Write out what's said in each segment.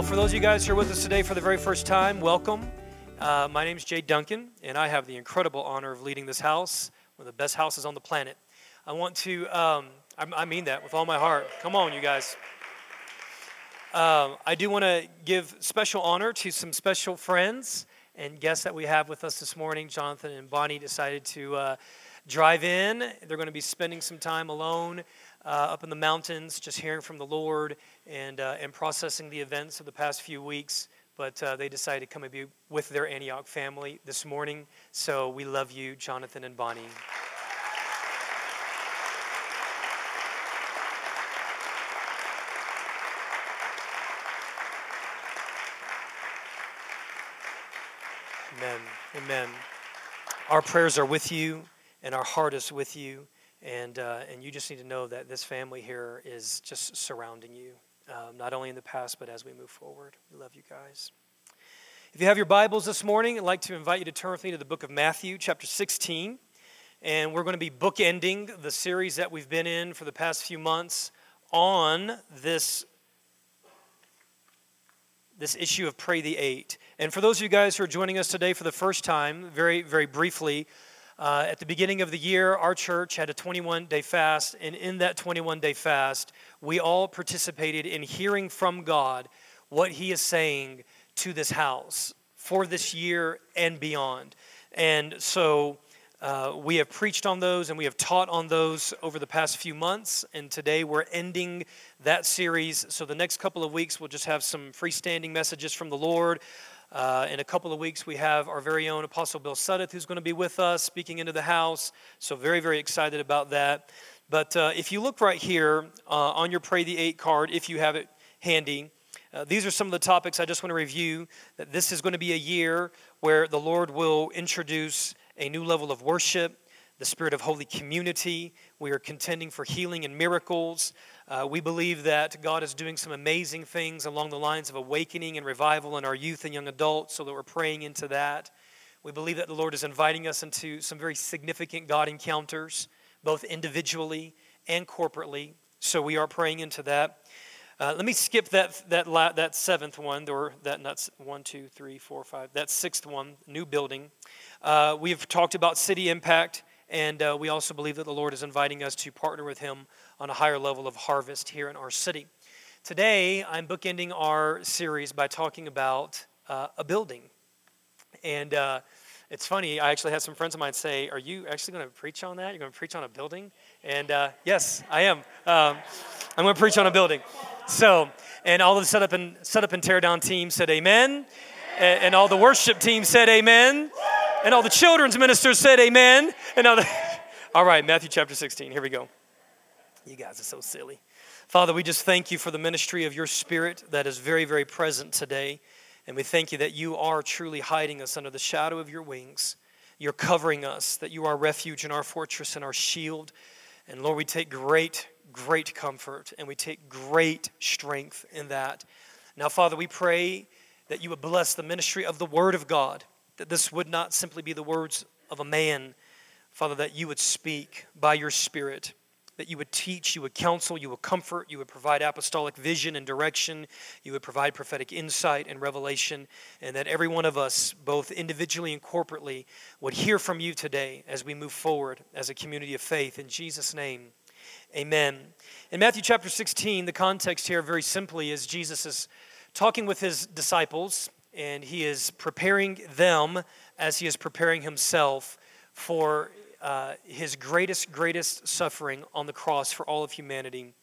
Well, for those of you guys who are with us today for the very first time, welcome. Uh, my name is Jay Duncan, and I have the incredible honor of leading this house, one of the best houses on the planet. I want to, um, I, I, mean that with all my heart. Come on, you guys. Um, I do want to give special honor to some special friends and guests that we have with us this morning. Jonathan and Bonnie decided to uh, drive in. They're going to be spending some time alone uh, up in the mountains, just hearing from the Lord and, uh, and processing the events of the past few weeks. But uh, they decided to come and be with their Antioch family this morning. So we love you, Jonathan and Bonnie. Amen. Amen. Our prayers are with you, and our heart is with you. And, uh, and you just need to know that this family here is just surrounding you, um, not only in the past, but as we move forward. We love you guys. If you have your Bibles this morning, I'd like to invite you to turn with me to the book of Matthew, chapter 16. And we're going to be bookending the series that we've been in for the past few months on this, this issue of Pray the Eight. And for those of you guys who are joining us today for the first time, very, very briefly, uh, at the beginning of the year, our church had a 21 day fast, and in that 21 day fast, we all participated in hearing from God what He is saying to this house for this year and beyond. And so uh, we have preached on those and we have taught on those over the past few months. And today we're ending that series. So the next couple of weeks, we'll just have some freestanding messages from the Lord. Uh, in a couple of weeks, we have our very own Apostle Bill Suddeth who's going to be with us speaking into the house. So, very, very excited about that. But uh, if you look right here uh, on your Pray the Eight card, if you have it handy, uh, these are some of the topics I just want to review. That this is going to be a year where the Lord will introduce a new level of worship, the spirit of holy community. We are contending for healing and miracles. Uh, we believe that God is doing some amazing things along the lines of awakening and revival in our youth and young adults, so that we're praying into that. We believe that the Lord is inviting us into some very significant God encounters, both individually and corporately, so we are praying into that. Uh, let me skip that, that, la- that seventh one, or that not one, two, three, four, five, that sixth one, new building. Uh, we have talked about city impact, and uh, we also believe that the Lord is inviting us to partner with Him on a higher level of harvest here in our city. Today, I'm bookending our series by talking about uh, a building. And uh, it's funny, I actually had some friends of mine say, Are you actually going to preach on that? You're going to preach on a building? And uh, yes, I am. Um, I'm going to preach on a building. So, and all of the setup and setup and tear down team said amen. And, and all the worship team said amen. And all the children's ministers said amen. And all the all right, Matthew chapter 16. Here we go. You guys are so silly. Father, we just thank you for the ministry of your spirit that is very, very present today. And we thank you that you are truly hiding us under the shadow of your wings. You're covering us, that you are refuge and our fortress and our shield. And Lord, we take great, great comfort and we take great strength in that. Now, Father, we pray that you would bless the ministry of the Word of God, that this would not simply be the words of a man, Father, that you would speak by your Spirit that you would teach, you would counsel, you would comfort, you would provide apostolic vision and direction, you would provide prophetic insight and revelation, and that every one of us, both individually and corporately, would hear from you today as we move forward as a community of faith. In Jesus' name, amen. In Matthew chapter 16, the context here, very simply, is Jesus is talking with his disciples, and he is preparing them as he is preparing himself for uh, his greatest, greatest suffering on the cross for all of humanity.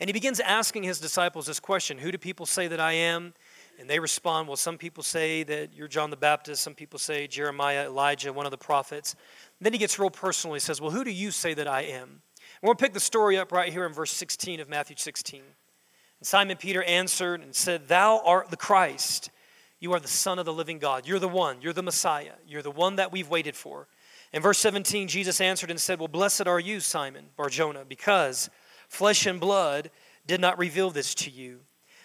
And he begins asking his disciples this question Who do people say that I am? And they respond, Well, some people say that you're John the Baptist, some people say Jeremiah, Elijah, one of the prophets. And then he gets real personal. He says, Well, who do you say that I am? We'll pick the story up right here in verse 16 of Matthew 16. And Simon Peter answered and said, Thou art the Christ. You are the Son of the living God. You're the one. You're the Messiah. You're the one that we've waited for. In verse 17, Jesus answered and said, Well, blessed are you, Simon Barjona, because flesh and blood did not reveal this to you,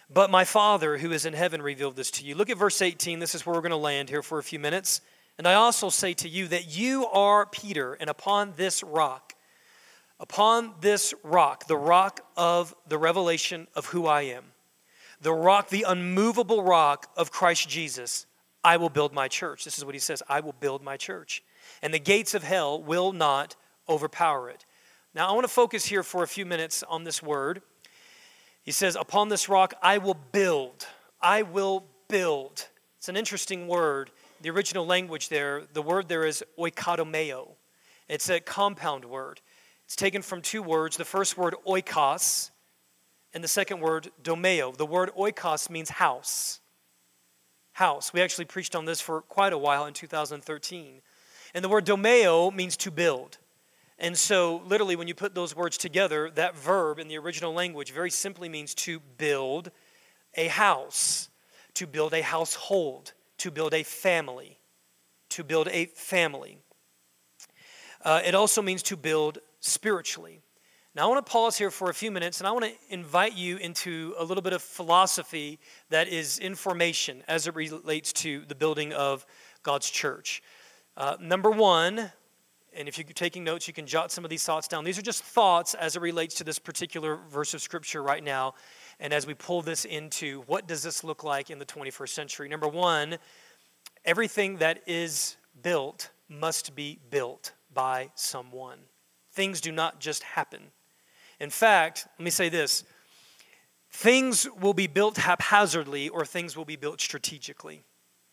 but my Father who is in heaven revealed this to you. Look at verse 18. This is where we're going to land here for a few minutes. And I also say to you that you are Peter, and upon this rock, upon this rock, the rock of the revelation of who I am, the rock, the unmovable rock of Christ Jesus, I will build my church. This is what he says I will build my church. And the gates of hell will not overpower it. Now, I want to focus here for a few minutes on this word. He says, Upon this rock I will build. I will build. It's an interesting word. The original language there, the word there is oikodomeo. It's a compound word. It's taken from two words. The first word, oikos, and the second word, domeo. The word oikos means house. House. We actually preached on this for quite a while in 2013. And the word domeo means to build. And so, literally, when you put those words together, that verb in the original language very simply means to build a house, to build a household, to build a family, to build a family. Uh, it also means to build spiritually. Now, I want to pause here for a few minutes and I want to invite you into a little bit of philosophy that is information as it relates to the building of God's church. Uh, number one, and if you're taking notes, you can jot some of these thoughts down. These are just thoughts as it relates to this particular verse of scripture right now. And as we pull this into what does this look like in the 21st century? Number one, everything that is built must be built by someone. Things do not just happen. In fact, let me say this things will be built haphazardly or things will be built strategically.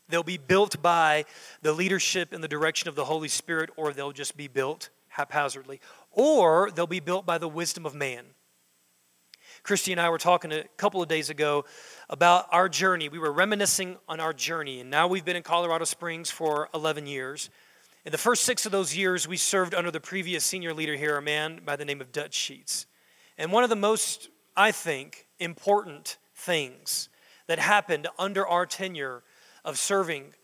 They'll be built by the leadership and the direction of the Holy Spirit, or they'll just be built haphazardly, or they'll be built by the wisdom of man. Christy and I were talking a couple of days ago about our journey. We were reminiscing on our journey, and now we've been in Colorado Springs for 11 years. In the first six of those years, we served under the previous senior leader here, a man by the name of Dutch Sheets. And one of the most, I think, important things that happened under our tenure of serving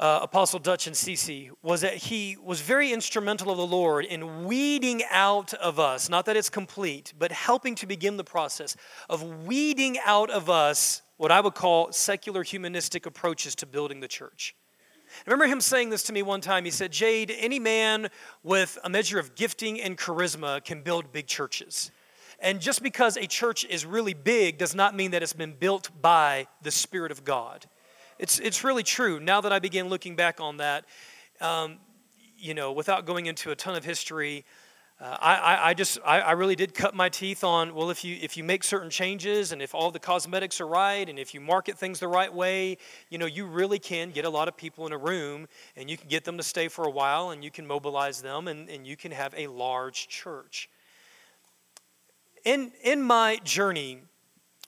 uh, Apostle Dutch and Ceci was that he was very instrumental of the Lord in weeding out of us, not that it's complete, but helping to begin the process of weeding out of us what I would call secular humanistic approaches to building the church. I remember him saying this to me one time. He said, Jay, any man with a measure of gifting and charisma can build big churches. And just because a church is really big does not mean that it's been built by the Spirit of God. It's, it's really true. Now that I begin looking back on that, um, you know, without going into a ton of history, uh, I, I, just I, I, really did cut my teeth on well if you if you make certain changes and if all the cosmetics are right and if you market things the right way you know you really can get a lot of people in a room and you can get them to stay for a while and you can mobilize them and, and you can have a large church in, in my journey,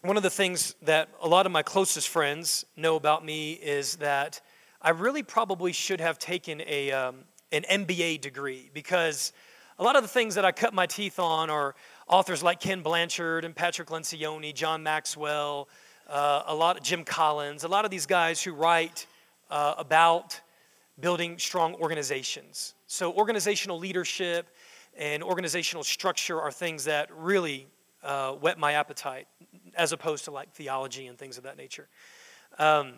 one of the things that a lot of my closest friends know about me is that I really probably should have taken a, um, an MBA degree because a lot of the things that I cut my teeth on are authors like Ken Blanchard and Patrick Lencioni, John Maxwell, uh, a lot of Jim Collins, a lot of these guys who write uh, about building strong organizations. So, organizational leadership and organizational structure are things that really uh, whet my appetite, as opposed to like theology and things of that nature. Um,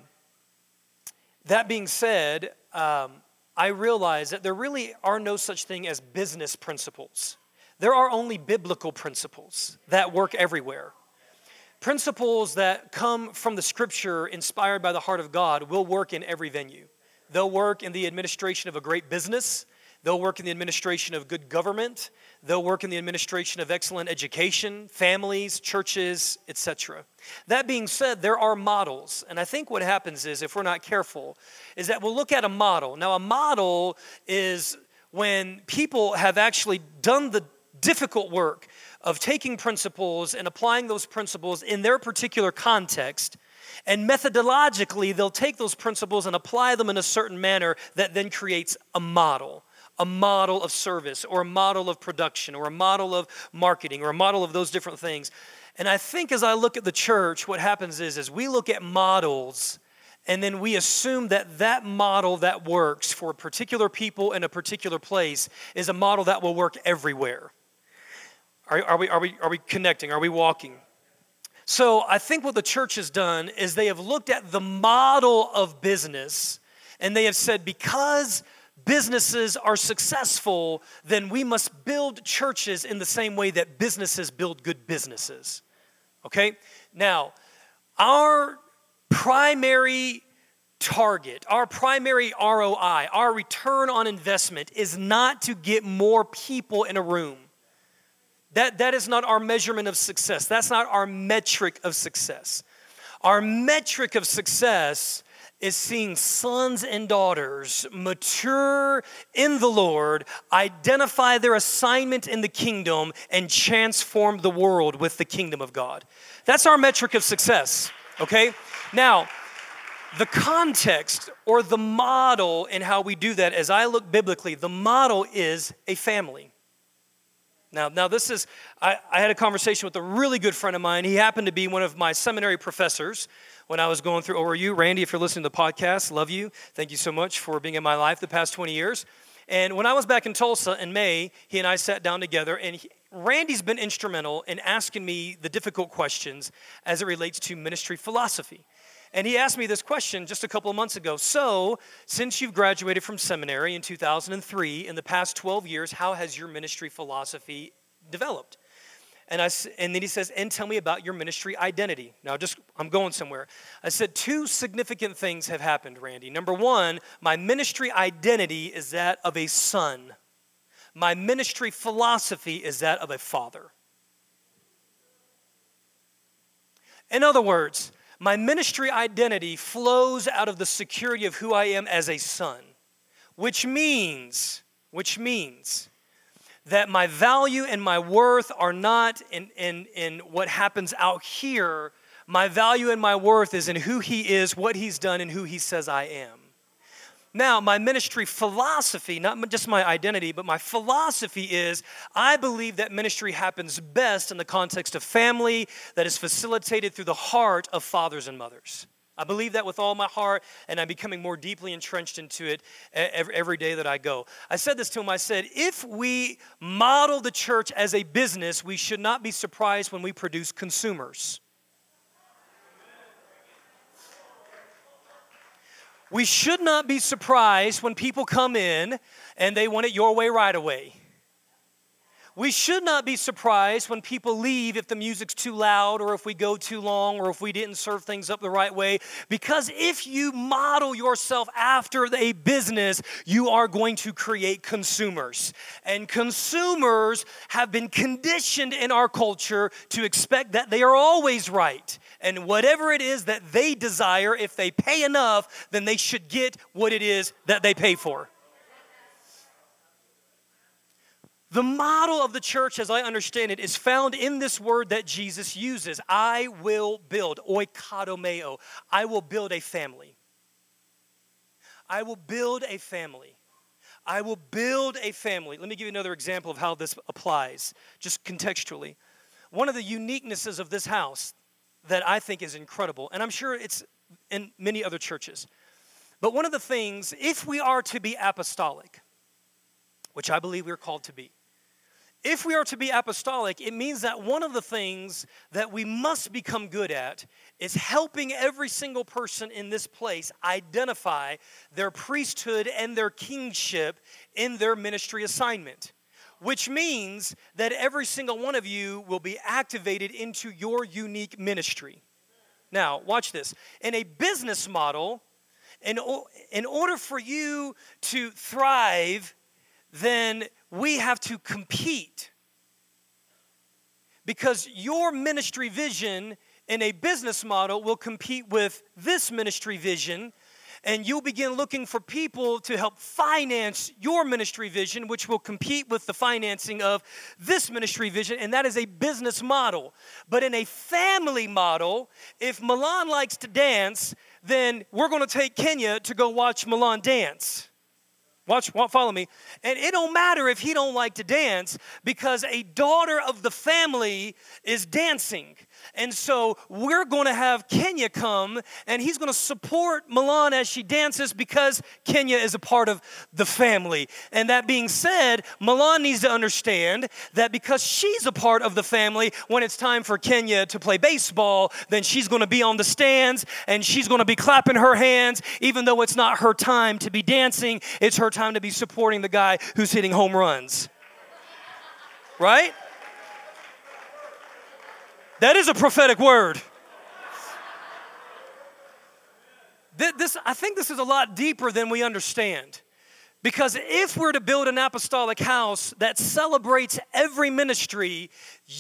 that being said, um, I realize that there really are no such thing as business principles. There are only biblical principles that work everywhere. Principles that come from the scripture inspired by the heart of God will work in every venue. They'll work in the administration of a great business, They'll work in the administration of good government. They'll work in the administration of excellent education, families, churches, etc. That being said, there are models. And I think what happens is, if we're not careful, is that we'll look at a model. Now, a model is when people have actually done the difficult work of taking principles and applying those principles in their particular context. And methodologically, they'll take those principles and apply them in a certain manner that then creates a model a model of service or a model of production or a model of marketing or a model of those different things. And I think as I look at the church, what happens is, is we look at models and then we assume that that model that works for particular people in a particular place is a model that will work everywhere. Are, are, we, are, we, are we connecting? Are we walking? So I think what the church has done is they have looked at the model of business and they have said, because businesses are successful, then we must build churches in the same way that businesses build good businesses. Okay? Now, our primary target, our primary ROI, our return on investment is not to get more people in a room. That, that is not our measurement of success. That's not our metric of success. Our metric of success is seeing sons and daughters mature in the Lord, identify their assignment in the kingdom, and transform the world with the kingdom of God. That's our metric of success, okay? Now, the context or the model in how we do that, as I look biblically, the model is a family. Now, now this is, I, I had a conversation with a really good friend of mine. He happened to be one of my seminary professors when I was going through ORU. Randy, if you're listening to the podcast, love you. Thank you so much for being in my life the past 20 years. And when I was back in Tulsa in May, he and I sat down together, and he, Randy's been instrumental in asking me the difficult questions as it relates to ministry philosophy. And he asked me this question just a couple of months ago. So, since you've graduated from seminary in 2003, in the past 12 years, how has your ministry philosophy developed? And, I, and then he says, and tell me about your ministry identity. Now, just, I'm going somewhere. I said, two significant things have happened, Randy. Number one, my ministry identity is that of a son, my ministry philosophy is that of a father. In other words, my ministry identity flows out of the security of who I am as a son, which means, which means that my value and my worth are not in, in, in what happens out here. My value and my worth is in who he is, what he's done, and who he says I am. Now, my ministry philosophy, not just my identity, but my philosophy is I believe that ministry happens best in the context of family that is facilitated through the heart of fathers and mothers. I believe that with all my heart, and I'm becoming more deeply entrenched into it every, day that I go. I said this to him I said, if we model the church as a business, we should not be surprised when we produce consumers. We should not be surprised when people come in and they want it your way right away. We should not be surprised when people leave if the music's too loud or if we go too long or if we didn't serve things up the right way. Because if you model yourself after a business, you are going to create consumers. And consumers have been conditioned in our culture to expect that they are always right. And whatever it is that they desire, if they pay enough, then they should get what it is that they pay for. The model of the church, as I understand it, is found in this word that Jesus uses I will build, oikodomeo. I will build a family. I will build a family. I will build a family. Let me give you another example of how this applies, just contextually. One of the uniquenesses of this house that I think is incredible, and I'm sure it's in many other churches, but one of the things, if we are to be apostolic, which I believe we're called to be, if we are to be apostolic, it means that one of the things that we must become good at is helping every single person in this place identify their priesthood and their kingship in their ministry assignment. Which means that every single one of you will be activated into your unique ministry. Now, watch this. In a business model, in, in order for you to thrive, then we have to compete. Because your ministry vision in a business model will compete with this ministry vision, and you'll begin looking for people to help finance your ministry vision, which will compete with the financing of this ministry vision, and that is a business model. But in a family model, if Milan likes to dance, then we're to take Kenya to go watch Milan dance. Watch, follow me. And it don't matter if he don't like to dance because a daughter of the family is dancing. And so we're going to have Kenya come and he's going to support Milan as she dances because Kenya is a part of the family. And that being said, Milan needs to understand that because she's a part of the family, when it's time for Kenya to play baseball, then she's going to be on the stands and she's going to be clapping her hands, even though it's not her time to be dancing, it's her time to be supporting the guy who's hitting home runs. Right? That is a prophetic word. This, I think this is a lot deeper than we understand. Because if we're to build an apostolic house that celebrates every ministry,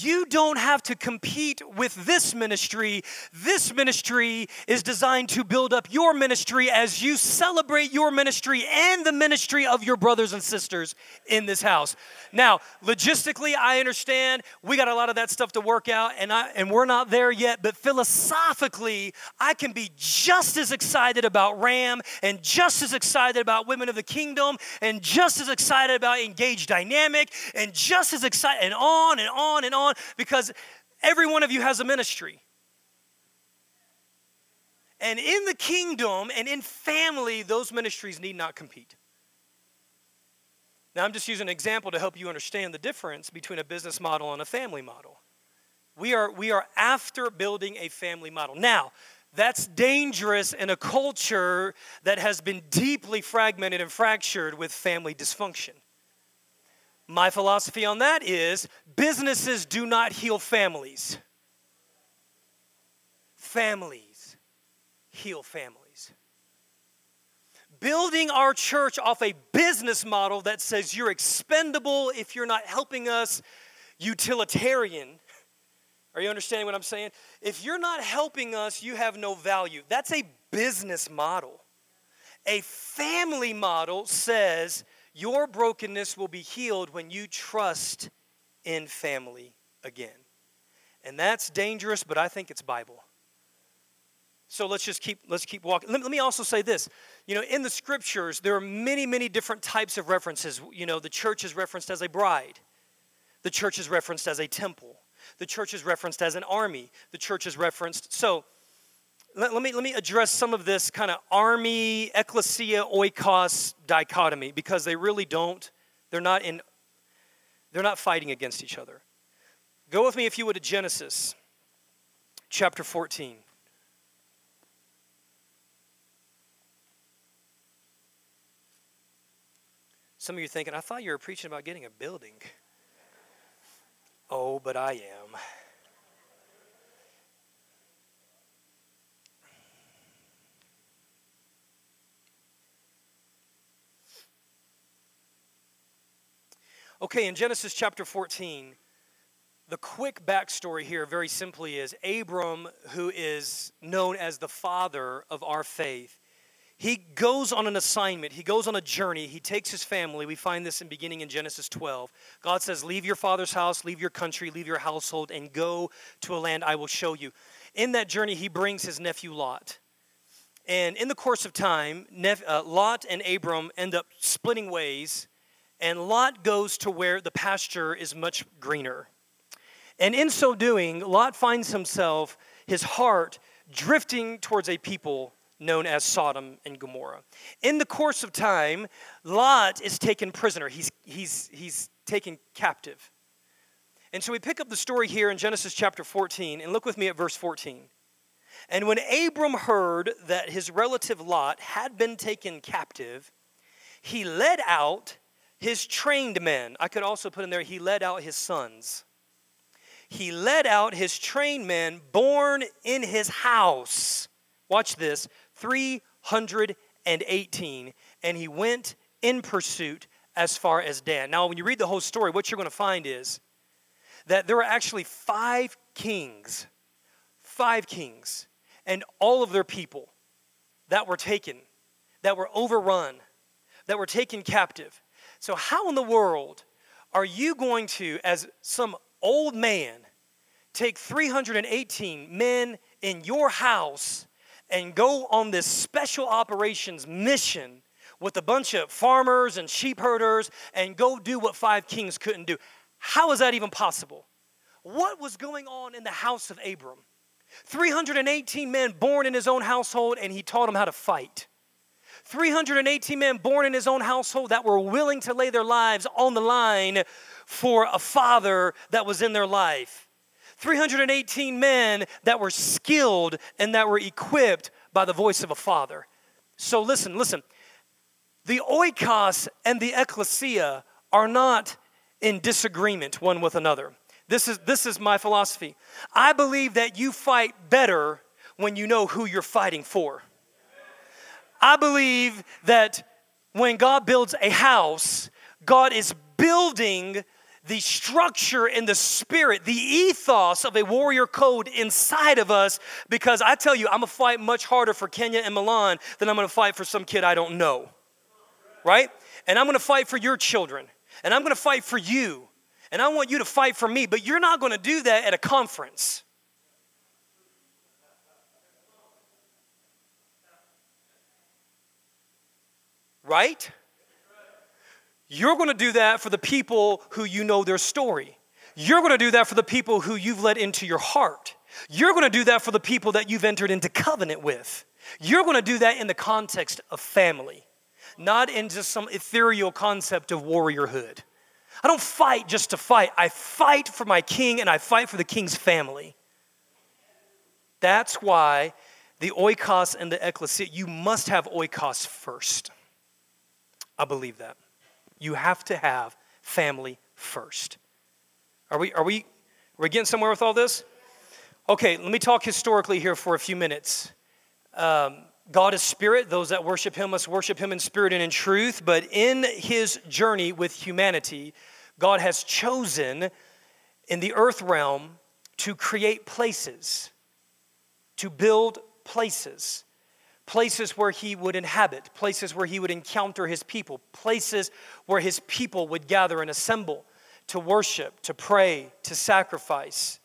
you don't have to compete with this ministry. This ministry is designed to build up your ministry as you celebrate your ministry and the ministry of your brothers and sisters in this house. Now, logistically, I understand we got a lot of that stuff to work out, and, I, and we're not there yet, but philosophically, I can be just as excited about RAM and just as excited about Women of the Kingdom and just as excited about Engage Dynamic and just as excited, and on and on and on on because every one of you has a ministry. And in the kingdom and in family, those ministries need not compete. Now, I'm just using an example to help you understand the difference between a business model and a family model. We are, we are after building a family model. Now, that's dangerous in a culture that has been deeply fragmented and fractured with family dysfunction. My philosophy on that is businesses do not heal families. Families heal families. Building our church off a business model that says you're expendable if you're not helping us, utilitarian. Are you understanding what I'm saying? If you're not helping us, you have no value. That's a business model. A family model says your brokenness will be healed when you trust in family again. And that's dangerous, but I think it's Bible. So let's just keep let's keep walking. Let, let, me also say this. You know, in the scriptures, there are many, many different types of references. You know, the church is referenced as a bride. The church is referenced as a temple. The church is referenced as an army. The church is referenced. So let, let, me, let me address some of this kind of army, ecclesia, oikos dichotomy because they really don't, they're not in, they're not fighting against each other. Go with me, if you would, to Genesis chapter 14. Some of you are thinking, I thought you were preaching about getting a building. Oh, but I am. Okay, in Genesis chapter 14, the quick backstory here, very simply, is Abram, who is known as the father of our faith, he goes on an assignment. He goes on a journey. He takes his family. We find this in beginning in Genesis 12. God says, Leave your father's house, leave your country, leave your household, and go to a land I will show you. In that journey, he brings his nephew Lot. And in the course of time, uh, Lot and Abram end up splitting ways and Lot goes to where the pasture is much greener. And in so doing, Lot finds himself, his heart, drifting towards a people known as Sodom and Gomorrah. In the course of time, Lot is taken prisoner, he's, he's, he's taken captive. And so we pick up the story here in Genesis chapter 14, and look with me at verse 14. And when Abram heard that his relative Lot had been taken captive, he led out his trained men. I could also put in there, he led out his sons. He led out his trained men born in his house. Watch this 318. And he went in pursuit as far as Dan. Now, when you read the whole story, what you're going to find is that there were actually five kings, five kings, and all of their people that were taken, that were overrun, that were taken captive. So, how in the world are you going to, as some old man, take 318 men in your house and go on this special operations mission with a bunch of farmers and sheep herders and go do what five kings couldn't do? How is that even possible? What was going on in the house of Abram? 318 men born in his own household, and he taught them how to fight. 318 men born in his own household that were willing to lay their lives on the line for a father that was in their life. 318 men that were skilled and that were equipped by the voice of a father. So listen, listen. The oikos and the ecclesia are not in disagreement one with another. This is, this is my philosophy. I believe that you fight better when you know who you're fighting for. I believe that when God builds a house, God is building the structure and the spirit, the ethos of a warrior code inside of us because I tell you, I'm gonna fight much harder for Kenya and Milan than I'm gonna fight for some kid I don't know. Right? And I'm gonna fight for your children. And I'm gonna fight for you. And I want you to fight for me, but you're not gonna do that at a conference. Right? You're going to do that for the people who you know their story. You're going to do that for the people who you've let into your heart. You're going to do that for the people that you've entered into covenant with. You're going to do that in the context of family, not in just some ethereal concept of warriorhood. I don't fight just to fight. I fight for my king and I fight for the king's family. That's why the oikos and the ecclesia, you must have oikos first. I believe that. You have to have family first. Are we, are we, are we getting somewhere with all this? Okay, let me talk historically here for a few minutes. Um, God is spirit. Those that worship him must worship him in spirit and in truth. But in his journey with humanity, God has chosen in the earth realm to create places, to build places places where he would inhabit, places where he would encounter his people, places where his people would gather and assemble to worship, to pray, to sacrifice.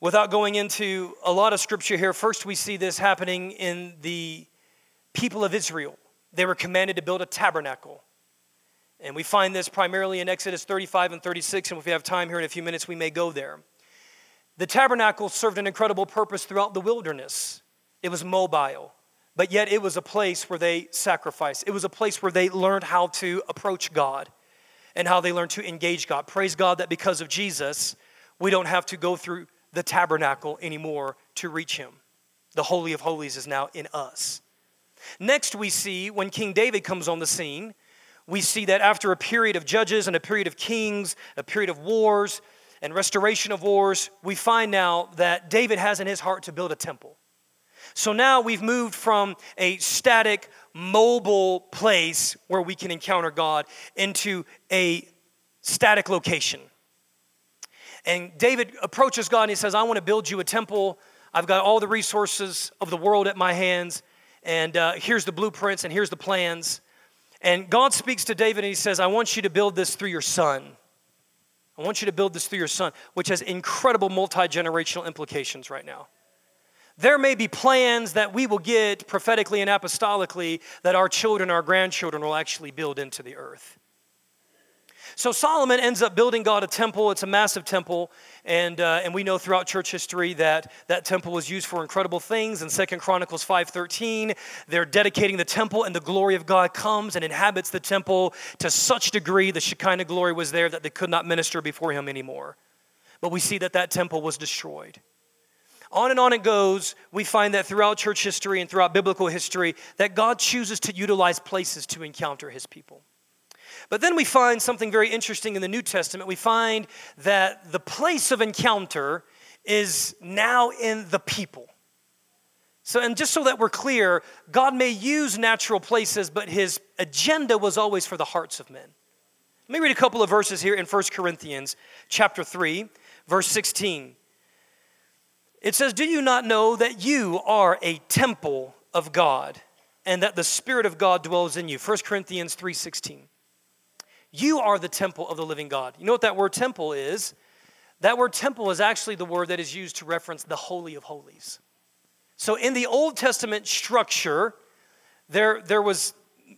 Without going into a lot of scripture here, first we see this happening in the people of Israel. They were commanded to build a tabernacle. And we find this primarily in Exodus 35 and 36, and if we have time here in a few minutes, we may go there. The tabernacle served an incredible purpose throughout the wilderness. It was mobile, but yet it was a place where they sacrificed. It was a place where they learned how to approach God and how they learned to engage God. Praise God that because of Jesus, we don't have to go through the tabernacle anymore to reach Him. The Holy of Holies is now in us. Next, we see when King David comes on the scene, we see that after a period of judges and a period of kings, a period of wars and restoration of wars, we find now that David has in his heart to build a temple. So now we've moved from a static, mobile place where we can encounter God into a static location. And David approaches God and he says, I want to build you a temple. I've got all the resources of the world at my hands. And uh, here's the blueprints and here's the plans. And God speaks to David and he says, I want you to build this through your son. I want you to build this through your son, which has incredible multi generational implications right now. There may be plans that we will get prophetically and apostolically that our children, our grandchildren will actually build into the earth. So Solomon ends up building God a temple. It's a massive temple, and, uh, and we know throughout church history that that temple was used for incredible things. In Second Chronicles 5.13, they're dedicating the temple, and the glory of God comes and inhabits the temple to such degree the Shekinah glory was there that they could not minister before him anymore. But we see that that temple was destroyed. On and on it goes. We find that throughout church history and throughout biblical history that God chooses to utilize places to encounter his people. But then we find something very interesting in the New Testament. We find that the place of encounter is now in the people. So, and just so that we're clear, God may use natural places, but his agenda was always for the hearts of men. Let me read a couple of verses here in 1 Corinthians chapter 3, verse 16. It says, Do you not know that you are a temple of God and that the Spirit of God dwells in you? 1 Corinthians 3:16. You are the temple of the living God. You know what that word temple is? That word temple is actually the word that is used to reference the Holy of Holies. So in the Old Testament structure, there, there was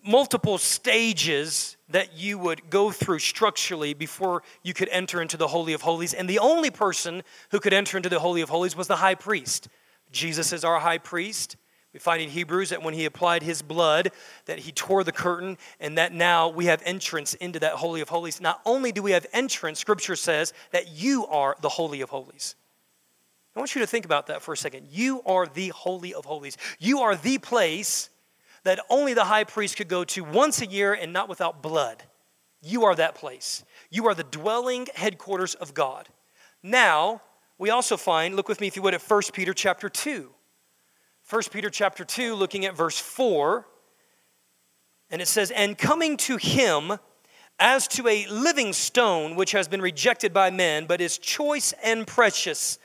multiple stages that you would go through structurally before you could enter into the Holy of Holies. And the only person who could enter into the Holy of Holies was the high priest. Jesus is our high priest. We find in Hebrews that when he applied his blood, that he tore the curtain, and that now we have entrance into that Holy of Holies. Not only do we have entrance, Scripture says that you are the Holy of Holies. I want you to think about that for a second. You are the Holy of Holies. You are the place that only the high priest could go to once a year and not without blood. You are that place. You are the dwelling headquarters of God. Now, we also find, look with me if you would at 1 Peter chapter 2. 1 Peter chapter 2, looking at verse 4. And it says, And coming to him as to a living stone which has been rejected by men, but is choice and precious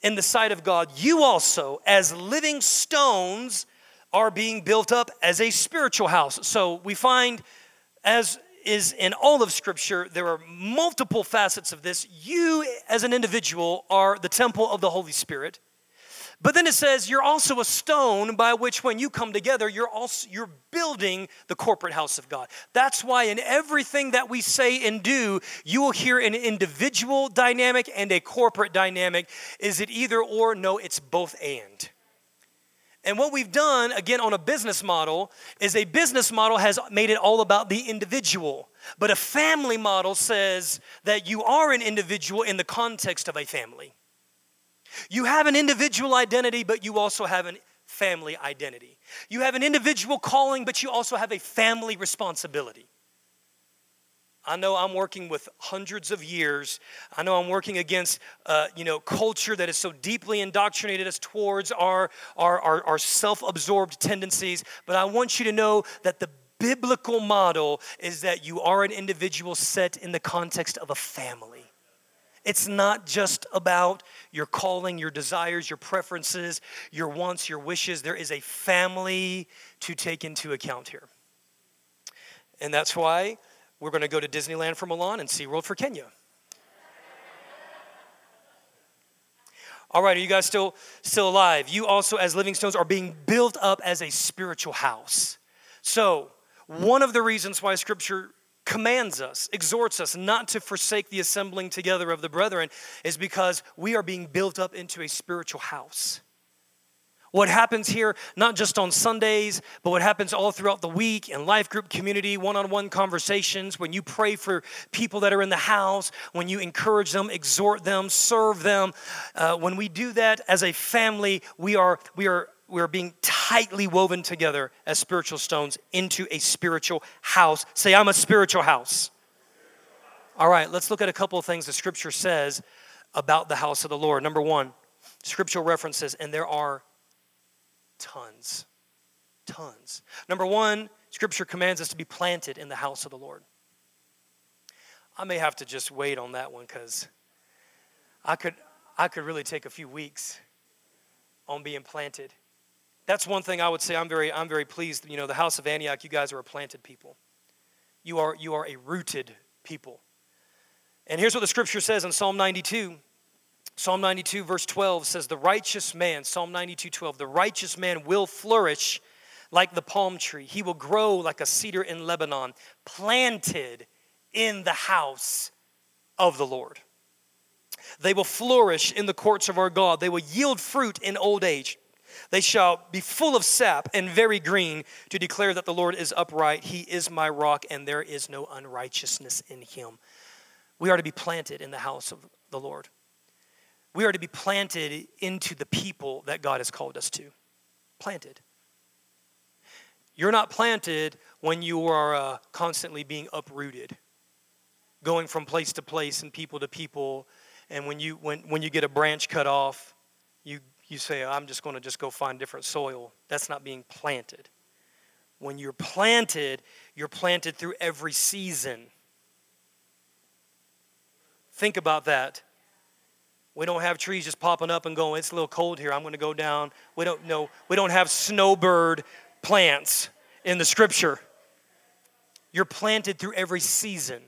in the sight of God, you also, as living stones, are being built up as a spiritual house. So we find, as is in all of Scripture, there are multiple facets of this. You, as an individual, are the temple of the Holy Spirit. But then it says you're also a stone by which when you come together you're also you're building the corporate house of God. That's why in everything that we say and do you will hear an individual dynamic and a corporate dynamic. Is it either or? No, it's both and. And what we've done, again, on a business model, is a business model has made it all about the individual. But a family model says that you are an individual in the context of a family. You have an individual identity, but you also have a family identity. You have an individual calling, but you also have a family responsibility. I know I'm working with hundreds of years. I know I'm working against, uh, you know, culture that is so deeply indoctrinated us towards our, our, our, our self-absorbed tendencies. But I want you to know that the biblical model is that you are an individual set in the context of a family. It's not just about your calling, your desires, your preferences, your wants, your wishes. There is a family to take into account here. And that's why we're going to go to Disneyland for Milan and SeaWorld for Kenya. All right, are you guys still still alive? You also as living stones are being built up as a spiritual house. So, one of the reasons why scripture commands us, exhorts us not to forsake the assembling together of the brethren is because we are being built up into a spiritual house. What happens here, not just on Sundays, but what happens all throughout the week in life group community, one on one conversations, when you pray for people that are in the house, when you encourage them, exhort them, serve them. Uh, when we do that as a family, we are, we are we're being tightly woven together as spiritual stones into a spiritual house. Say, I'm a spiritual house. All right, let's look at a couple of things the scripture says about the house of the Lord. Number one, scriptural references, and there are tons. Tons. Number one, scripture commands us to be planted in the house of the Lord. I may have to just wait on that one because I could I could really take a few weeks on being planted that's one thing I would say I'm very, I'm very pleased. You know, the house of Antioch, you guys are a planted people. You are, you are a rooted people. And here's what the scripture says in Psalm 92. Psalm 92, verse 12 says, The righteous man, Psalm 92, 12, the righteous man will flourish like the palm tree. He will grow like a cedar in Lebanon, planted in the house of the Lord. They will flourish in the courts of our God. They will yield fruit in old age. They shall be full of sap and very green to declare that the Lord is upright. He is my rock, and there is no unrighteousness in him. We are to be planted in the house of the Lord. We are to be planted into the people that God has called us to. Planted. You're not planted when you are uh, constantly being uprooted, going from place to place and people to people. And when you, when, when you get a branch cut off, you you say, I'm just going to just go find different soil. That's not being planted. When you're planted, you're planted through every season. Think about that. We don't have trees just popping up and going, it's a little cold here, I'm going to go down. We don't know. We don't have snowbird plants in the scripture. You're planted through every season.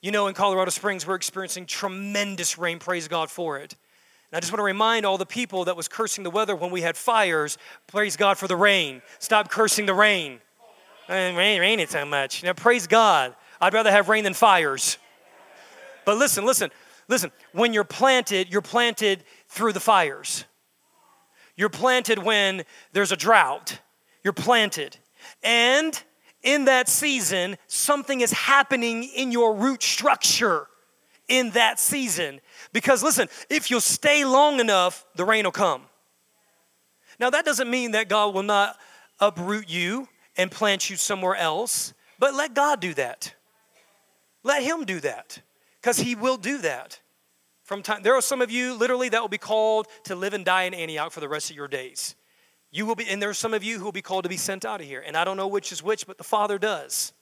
You know, in Colorado Springs, we're experiencing tremendous rain. Praise God for it. And I just want to remind all the people that was cursing the weather when we had fires, praise God for the rain. Stop cursing the rain. And rain, rain it so much. Now, praise God. I'd rather have rain than fires. But listen, listen, listen. When you're planted, you're planted through the fires. You're planted when there's a drought. You're planted. And in that season, something is happening in your root structure in that season because listen, if you'll stay long enough, the rain will come. Now, that doesn't mean that God will not uproot you and plant you somewhere else, but let God do that. Let Him do that because He will do that. From time, there are some of you literally that will be called to live and die in Antioch for the rest of your days. You will be, and there's some of you who will be called to be sent out of here. And I don't know which is which, but the Father does.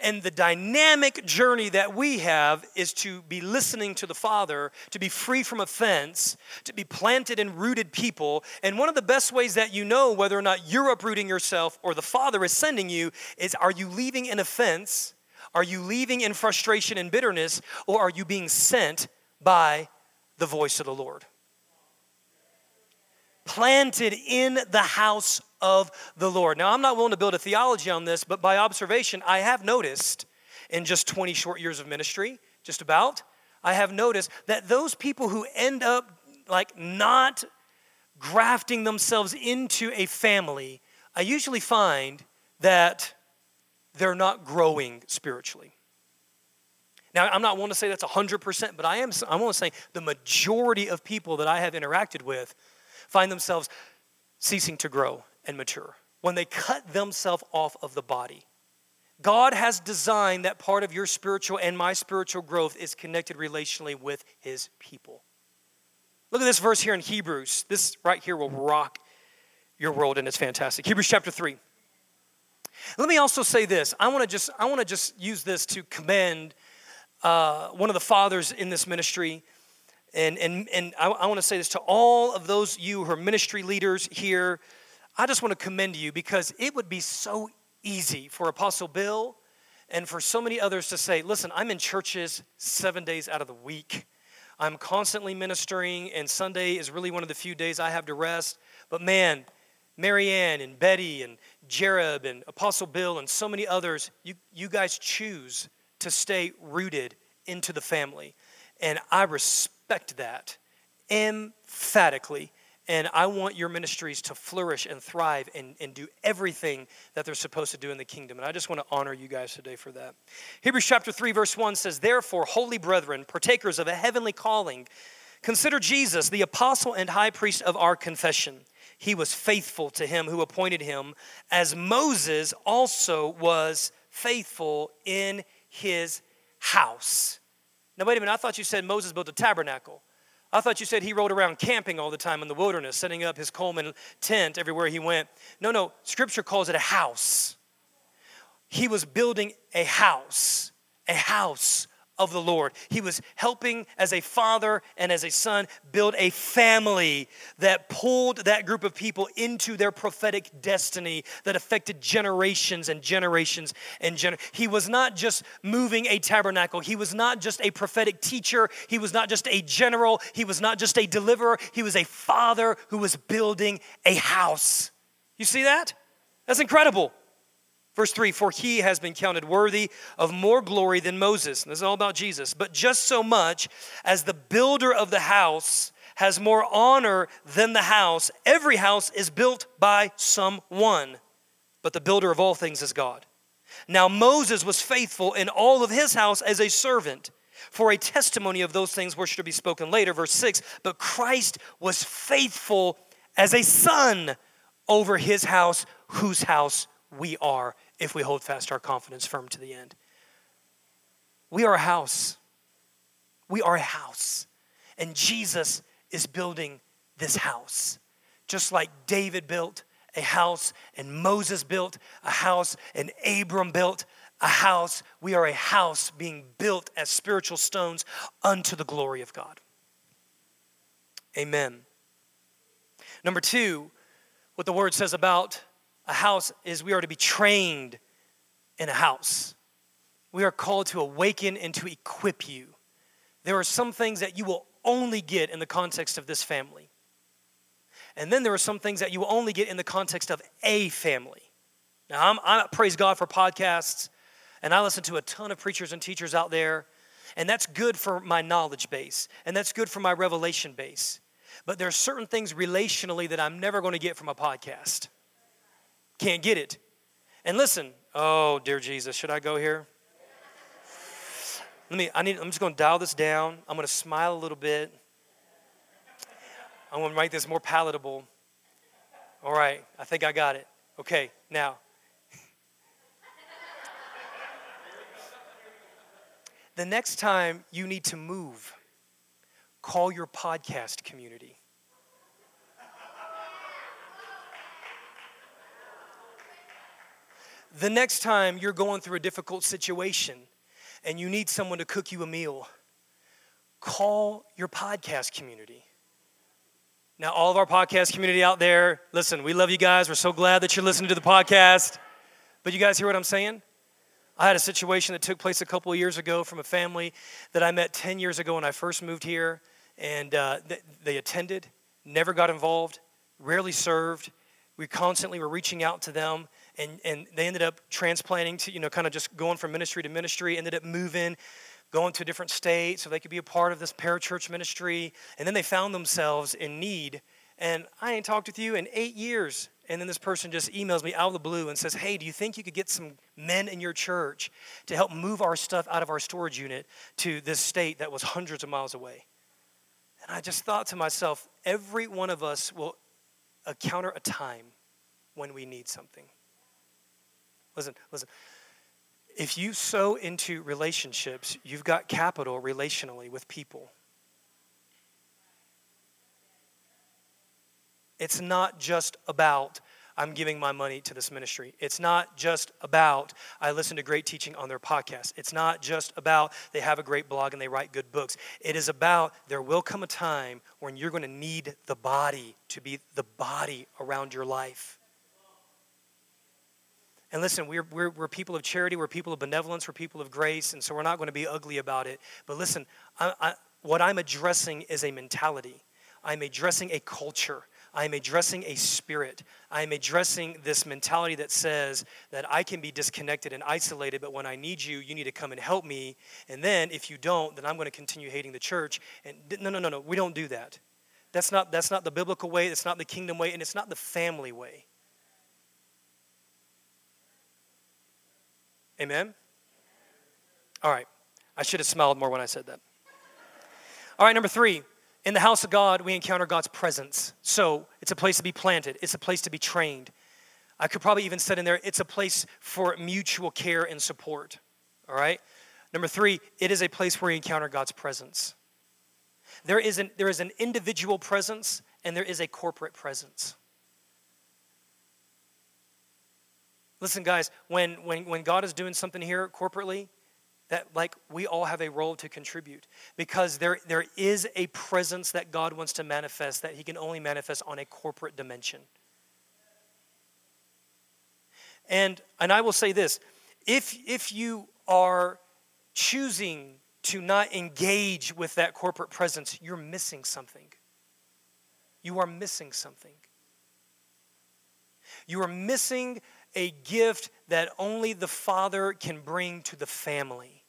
And the dynamic journey that we have is to be listening to the Father, to be free from offense, to be planted and rooted people. And one of the best ways that you know whether or not you're uprooting yourself or the Father is sending you is are you leaving in offense? Are you leaving in frustration and bitterness? Or are you being sent by the voice of the Lord? planted in the house of the Lord. Now, I'm not willing to build a theology on this, but by observation, I have noticed in just 20 short years of ministry, just about, I have noticed that those people who end up like not grafting themselves into a family, I usually find that they're not growing spiritually. Now, I'm not willing to say that's 100%, but I am, I want to say the majority of people that I have interacted with find themselves ceasing to grow and mature when they cut themselves off of the body. God has designed that part of your spiritual and my spiritual growth is connected relationally with his people. Look at this verse here in Hebrews. This right here will rock your world and it's fantastic. Hebrews chapter 3. Let me also say this. I want to just I want to just use this to commend uh, one of the fathers in this ministry and, and, and I, I want to say this to all of those you who are ministry leaders here. I just want to commend you because it would be so easy for Apostle Bill and for so many others to say, listen, I'm in churches seven days out of the week. I'm constantly ministering, and Sunday is really one of the few days I have to rest. But man, Marianne and Betty and Jereb and Apostle Bill and so many others, you, you guys choose to stay rooted into the family. And I respect respect that emphatically. And I want your ministries to flourish and thrive and, and do everything that they're supposed to do in the kingdom. And I just want to honor you guys today for that. Hebrews chapter 3, verse 1 says, Therefore, holy brethren, partakers of a heavenly calling, consider Jesus, the apostle and high priest of our confession. He was faithful to him who appointed him, as Moses also was faithful in his house. Now, wait a minute, I thought you said Moses built a tabernacle. I thought you said he rode around camping all the time in the wilderness, setting up his Coleman tent everywhere he went. No, no, scripture calls it a house. He was building a house, a house of the Lord. He was helping as a father and as a son build a family that pulled that group of people into their prophetic destiny that affected generations and generations and gener- He was not just moving a tabernacle. He was not just a prophetic teacher. He was not just a general. He was not just a deliverer. He was a father who was building a house. You see that? That's incredible. Verse 3 For he has been counted worthy of more glory than Moses. This is all about Jesus. But just so much as the builder of the house has more honor than the house, every house is built by someone, but the builder of all things is God. Now Moses was faithful in all of his house as a servant for a testimony of those things which should be spoken later. Verse 6 But Christ was faithful as a son over his house, whose house we are if we hold fast our confidence firm to the end. We are a house. We are a house. And Jesus is building this house. Just like David built a house and Moses built a house and Abram built a house, we are a house being built as spiritual stones unto the glory of God. Amen. Number two, what the word says about a house is we are to be trained in a house. We are called to awaken and to equip you. There are some things that you will only get in the context of this family. And then there are some things that you will only get in the context of a family. Now, I'm, I praise God for podcasts, and I listen to a ton of preachers and teachers out there, and that's good for my knowledge base, and that's good for my revelation base. But there are certain things relationally that I'm never going to get from a podcast. Can't get it. And listen, oh, dear Jesus, should I go here? Let me, I need, I'm just to dial this down. I'm to smile a little bit. I'm to make this more palatable. All right, I think I got it. Okay, now. the next time you need to move, call your podcast community. The next time you're going through a difficult situation and you need someone to cook you a meal, call your podcast community. Now, all of our podcast community out there, listen, we love you guys. We're so glad that you're listening to the podcast. But you guys hear what I'm saying? I had a situation that took place a couple of years ago from a family that I met 10 years ago when I first moved here, and uh, they attended, never got involved, rarely served. We constantly were reaching out to them, and, and they ended up transplanting to, you know, kind of just going from ministry to ministry, ended up moving, going to a different state so they could be a part of this parachurch ministry. And then they found themselves in need. And I ain't talked with you in eight years. And then this person just emails me out of the blue and says, Hey, do you think you could get some men in your church to help move our stuff out of our storage unit to this state that was hundreds of miles away? And I just thought to myself, every one of us will encounter a time when we need something. Listen, listen. If you sow into relationships, you've got capital relationally with people. It's not just about I'm giving my money to this ministry. It's not just about I listen to great teaching on their podcast. It's not just about they have a great blog and they write good books. It is about there will come a time when you're going to need the body to be the body around your life. And listen, we're, we're, we're people of charity, we're people of benevolence, we're people of grace, and so we're not going to be ugly about it. But listen, I, I, what I'm addressing is a mentality, I'm addressing a culture. I'm addressing a spirit. I'm addressing this mentality that says that I can be disconnected and isolated, but when I need you, you need to come and help me. And then if you don't, then I'm going to continue hating the church. And no, no, no, no. We don't do that. That's not, that's not the biblical way, it's not the kingdom way, and it's not the family way. Amen? All right. I should have smiled more when I said that. All right, number three. In the house of God, we encounter God's presence. So it's a place to be planted, it's a place to be trained. I could probably even set in there, it's a place for mutual care and support. All right? Number three, it is a place where we encounter God's presence. There is an, there is an individual presence and there is a corporate presence. Listen, guys, when, when, when God is doing something here corporately, that like we all have a role to contribute because there, there is a presence that God wants to manifest that He can only manifest on a corporate dimension. And, and I will say this if, if you are choosing to not engage with that corporate presence, you're missing something. You are missing something. You are missing a gift that only the Father can bring to the family.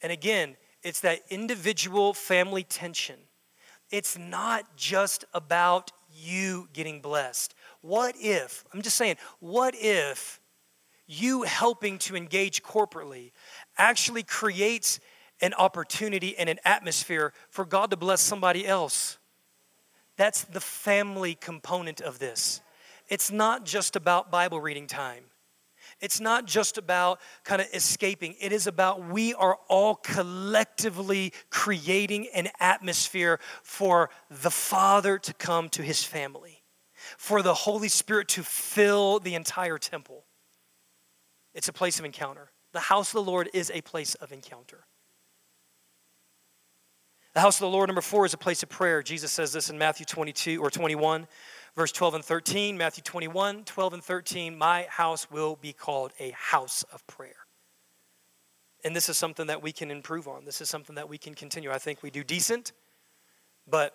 And again, it's that individual family tension. It's not just about you getting blessed. What if, I'm just saying, what if you helping to engage corporately actually creates an opportunity and an atmosphere for God to bless somebody else? That's the family component of this it's not just about Bible reading time. It's not just about kind of escaping. It is about we are all collectively creating an atmosphere for the Father to come to his family, for the Holy Spirit to fill the entire temple. It's a place of encounter. The house of the Lord is a place of encounter. The house of the Lord, number four, is a place of prayer. Jesus says this in Matthew 22 or 21 verse 12 and 13, Matthew 21, 12 and 13, my house will be called a house of prayer. And this is something that we can improve on. This is something that we can continue. I think we do decent, but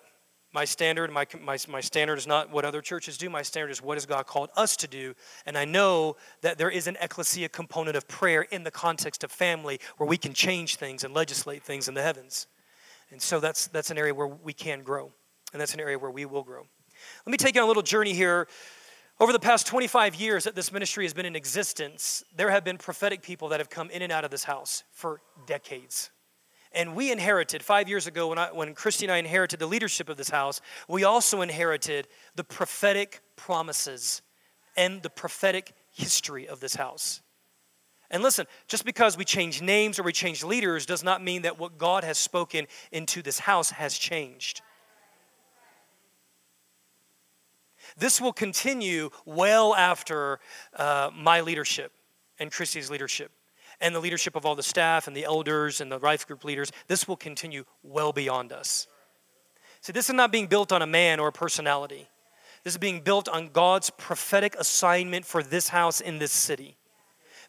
my standard, my, my, my standard is not what other churches do. My standard is what has God called us to do. And I know that there is an ecclesia component of prayer in the context of family where we can change things and legislate things in the heavens. And so that's, that's an area where we can grow. And that's an area where we will grow. Let me take you on a little journey here. Over the past 25 years that this ministry has been in existence, there have been prophetic people that have come in and out of this house for decades. And we inherited, five years ago, when, I, when Christy and I inherited the leadership of this house, we also inherited the prophetic promises and the prophetic history of this house. And listen, just because we change names or we change leaders does not mean that what God has spoken into this house has changed. This will continue well after uh, my leadership. and Christy's leadership and the leadership of all the staff and the elders and the life group leaders, this will continue well beyond us. See, this is not being built on a man or a personality. This is being built on God's prophetic assignment for this house in this city.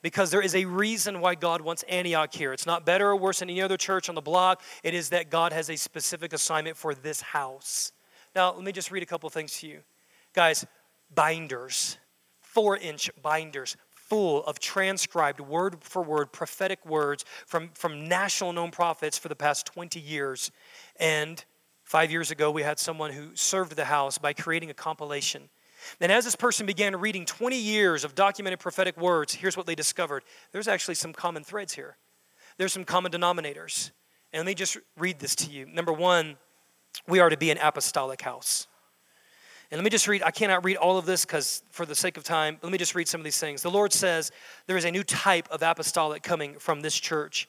Because there is a reason why God wants Antioch here. It's not better or worse than any other church on the block. It is that God has a specific assignment for this house. Now, let me just read a couple things to you. Guys, binders, four inch binders, full of transcribed word for word prophetic words from, from national known prophets for the past 20 years. And Five years ago, we had someone who served the house by creating a compilation. And as this person began reading 20 years of documented prophetic words, here's what they discovered there's actually some common threads here. There's some common denominators. And let me just read this to you. Number one, we are to be an apostolic house. And let me just read, I cannot read all of this because for the sake of time, let me just read some of these things. The Lord says there is a new type of apostolic coming from this church.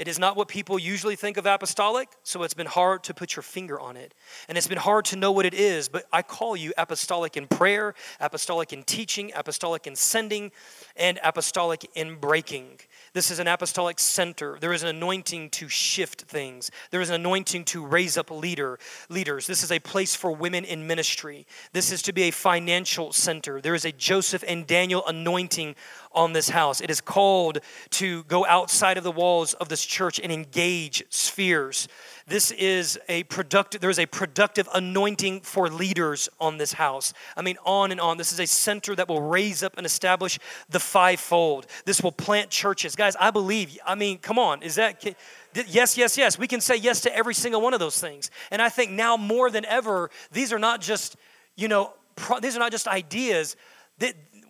It is not what people usually think of apostolic, so it's been hard to put your finger on it. And it's been hard to know what it is, but I call you apostolic in prayer, apostolic in teaching, apostolic in sending, and apostolic in breaking. This is an apostolic center. There is an anointing to shift things. There is an anointing to raise up leader leaders. This is a place for women in ministry. This is to be a financial center. There is a Joseph and Daniel anointing on this house. It is called to go outside of the walls of this church and engage spheres. This is a productive, there's a productive anointing for leaders on this house. I mean, on and on. This is a center that will raise up and establish the fivefold. This will plant churches. Guys, I believe, I mean, come on, is that. Yes, yes, yes. We can say yes to every single one of those things. And I think now more than ever, these are not just, you know, pro, these are not just ideas.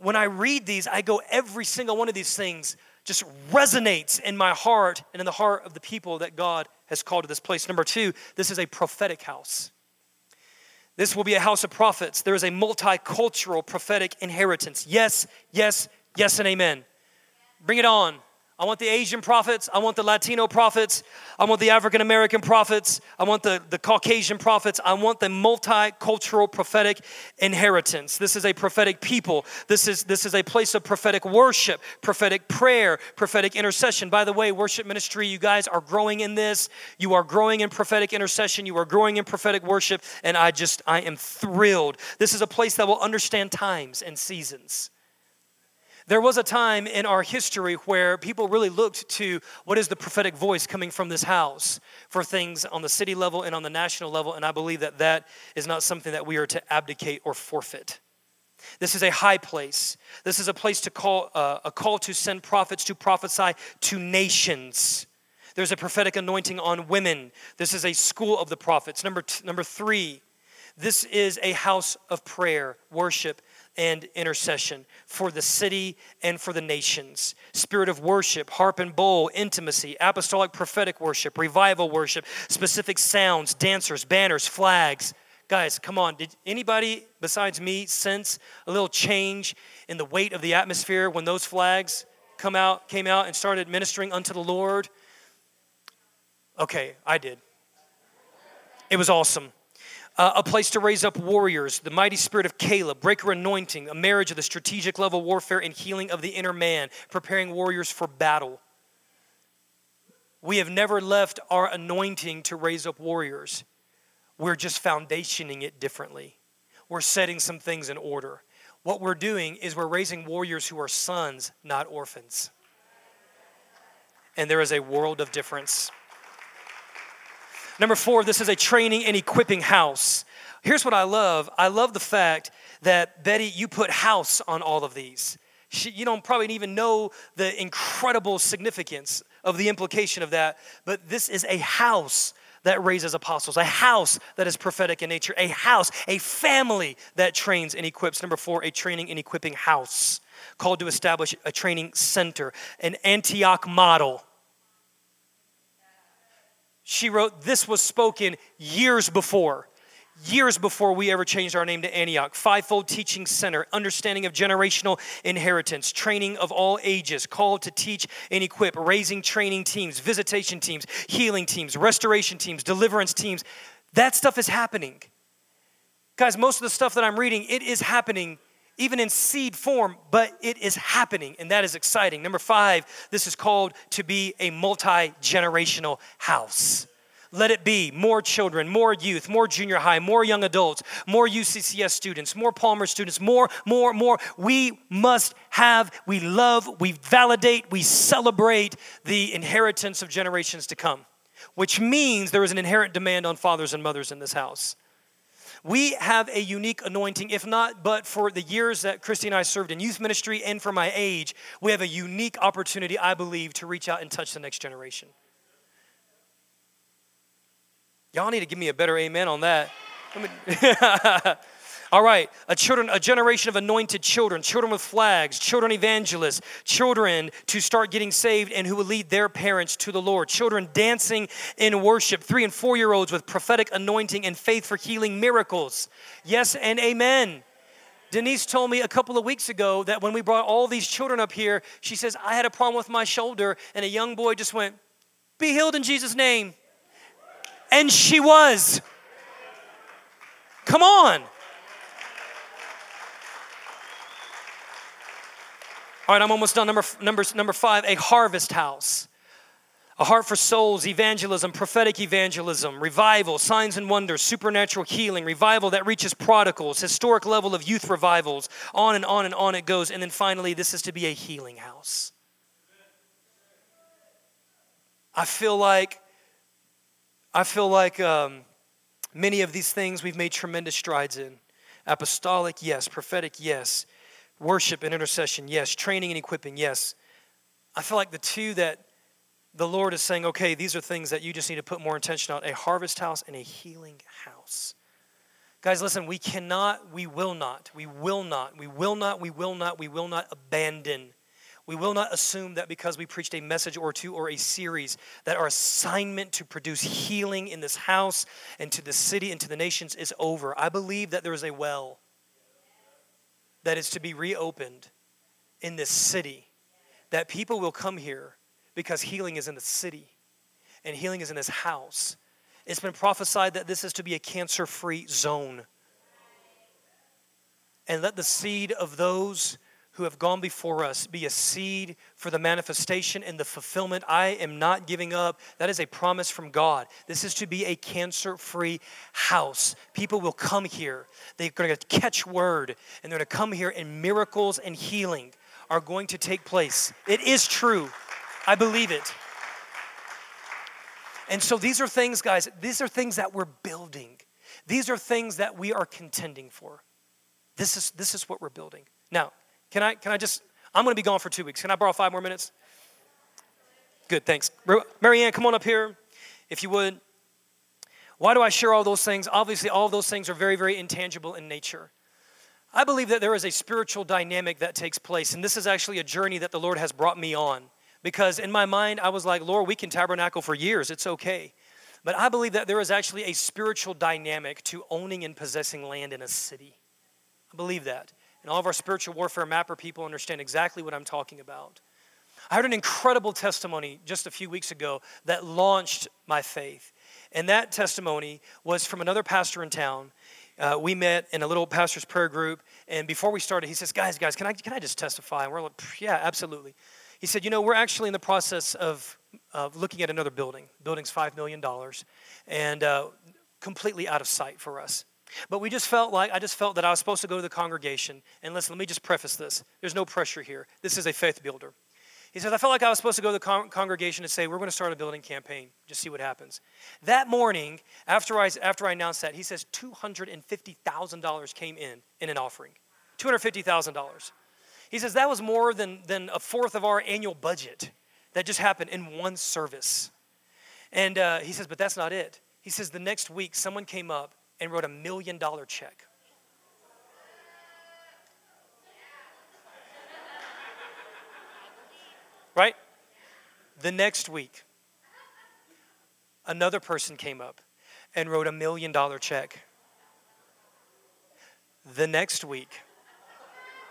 When I read these, I go, every single one of these things just resonates in my heart and in the heart of the people that God has called to this place. Number two, this is a prophetic house. This will be a house of prophets. There is a multicultural prophetic inheritance. Yes, yes, yes, and amen. Bring it on. I want the Asian prophets. I want the Latino prophets. I want the African American prophets. I want the, the Caucasian prophets. I want the multicultural prophetic inheritance. This is a prophetic people. This is, this is a place of prophetic worship, prophetic prayer, prophetic intercession. By the way, worship ministry, you guys are growing in this. You are growing in prophetic intercession. You are growing in prophetic worship. And I just, I am thrilled. This is a place that will understand times and seasons. There was a time in our history where people really looked to what is the prophetic voice coming from this house for things on the city level and on the national level, and I believe that that is not something that we are to abdicate or forfeit. This is a high place. This is a place to call uh, a call to send prophets to prophesy to nations. There's a prophetic anointing on women. This is a school of the prophets. Number t- number three, this is a house of prayer, worship, and intercession for the city and for the nations. Spirit of worship, harp and bowl, intimacy, apostolic prophetic worship, revival worship, specific sounds, dancers, banners, flags. Guys, come on. Did anybody besides me sense a little change in the weight of the atmosphere when those flags come out, came out and started ministering unto the Lord? Okay, I did. It was awesome uh, a place to raise up warriors, the mighty spirit of Caleb, breaker anointing, a marriage of the strategic level warfare and healing of the inner man, preparing warriors for battle. We have never left our anointing to raise up warriors. We're just foundationing it differently. We're setting some things in order. What we're doing is we're raising warriors who are sons, not orphans. And there is a world of difference. Number four, this is a training and equipping house. Here's what I love I love the fact that, Betty, you put house on all of these. She, you don't probably even know the incredible significance of the implication of that, but this is a house that raises apostles, a house that is prophetic in nature, a house, a family that trains and equips. Number four, a training and equipping house called to establish a training center, an Antioch model she wrote, This was spoken years before. Years before we ever changed our name to Antioch. Fivefold Teaching Center, understanding of generational inheritance, training of all ages, called to teach and equip, raising training teams, visitation teams, healing teams, restoration teams, deliverance teams. That stuff is happening. Guys, most of the stuff that I'm reading, it is happening even in seed form, but it is happening, and that is exciting. Number five, this is called to be a multi generational house. Let it be more children, more youth, more junior high, more young adults, more UCCS students, more Palmer students, more, more, more. We must have, we love, we validate, we celebrate the inheritance of generations to come, which means there is an inherent demand on fathers and mothers in this house. We have a unique anointing, if not but for the years that Christy and I served in youth ministry and for my age, we have a unique opportunity, I believe, to reach out and touch the next generation. Y'all need to give me a better amen on that. All right, a children, a generation of anointed children, children with flags, children evangelists, children to start getting saved and who will lead their parents to the Lord, children dancing in worship, three and four year olds with prophetic anointing and faith for healing miracles. Yes and amen. Denise told me a couple of weeks ago that when we brought all these children up here, she says, I had a problem with my shoulder, and a young boy just went, Be healed in Jesus' name. And she was. Come on. All right, I'm almost done. Number, number, number five, a harvest house. A heart for souls, evangelism, prophetic evangelism, revival, signs and wonders, supernatural healing, revival that reaches prodigals, historic level of youth revivals, on and on and on it goes. And then finally, this is to be a healing house. I feel like I feel like um, many of these things we've made tremendous strides in. Apostolic, yes. Prophetic, yes. Worship and intercession, yes. Training and equipping, yes. I feel like the two that the Lord is saying, okay, these are things that you just need to put more intention on a harvest house and a healing house. Guys, listen, we cannot, we will not, we will not, we will not, we will not, we will not abandon we will not assume that because we preached a message or two or a series, that our assignment to produce healing in this house and to the city and to the nations is over. I believe that there is a well that is to be reopened in this city, that people will come here because healing is in the city and healing is in this house. It's been prophesied that this is to be a cancer free zone. And let the seed of those who have gone before us be a seed for the manifestation and the fulfillment. I am not giving up. That is a promise from God. This is to be a cancer free house. People will come here, they're going to catch word, and they're going to come here, and miracles and healing are going to take place. It is true. I believe it. And so these are things, guys, these are things that we're building. These are things that we are contending for. This is, this is what we're building. Now, can I, can I just, I'm going to be gone for two weeks. Can I borrow five more minutes? Good, thanks. Marianne, come on up here, if you would. Why do I share all those things? Obviously, all those things are very, very intangible in nature. I believe that there is a spiritual dynamic that takes place, and this is actually a journey that the Lord has brought me on. Because in my mind, I was like, Lord, we can tabernacle for years, it's okay. But I believe that there is actually a spiritual dynamic to owning and possessing land in a city. I believe that. And all of our spiritual warfare mapper people understand exactly what I'm talking about. I heard an incredible testimony just a few weeks ago that launched my faith. And that testimony was from another pastor in town. Uh, we met in a little pastor's prayer group, and before we started, he says, "Guys, guys, can I can I just testify?" And we're like, "Yeah, absolutely." He said, "You know, we're actually in the process of of looking at another building. building's five million dollars, and uh, completely out of sight for us. But we just felt like, I just felt that I was supposed to go to the congregation. And listen, let me just preface this. There's no pressure here. This is a faith builder. He says, I felt like I was supposed to go to the con- congregation and say, We're going to start a building campaign, just see what happens. That morning, after I, after I announced that, he says $250,000 came in in an offering. $250,000. He says, That was more than, than a fourth of our annual budget that just happened in one service. And uh, he says, But that's not it. He says, The next week, someone came up and wrote a million dollar check. Right? The next week, another person came up and wrote a million dollar check. The next week,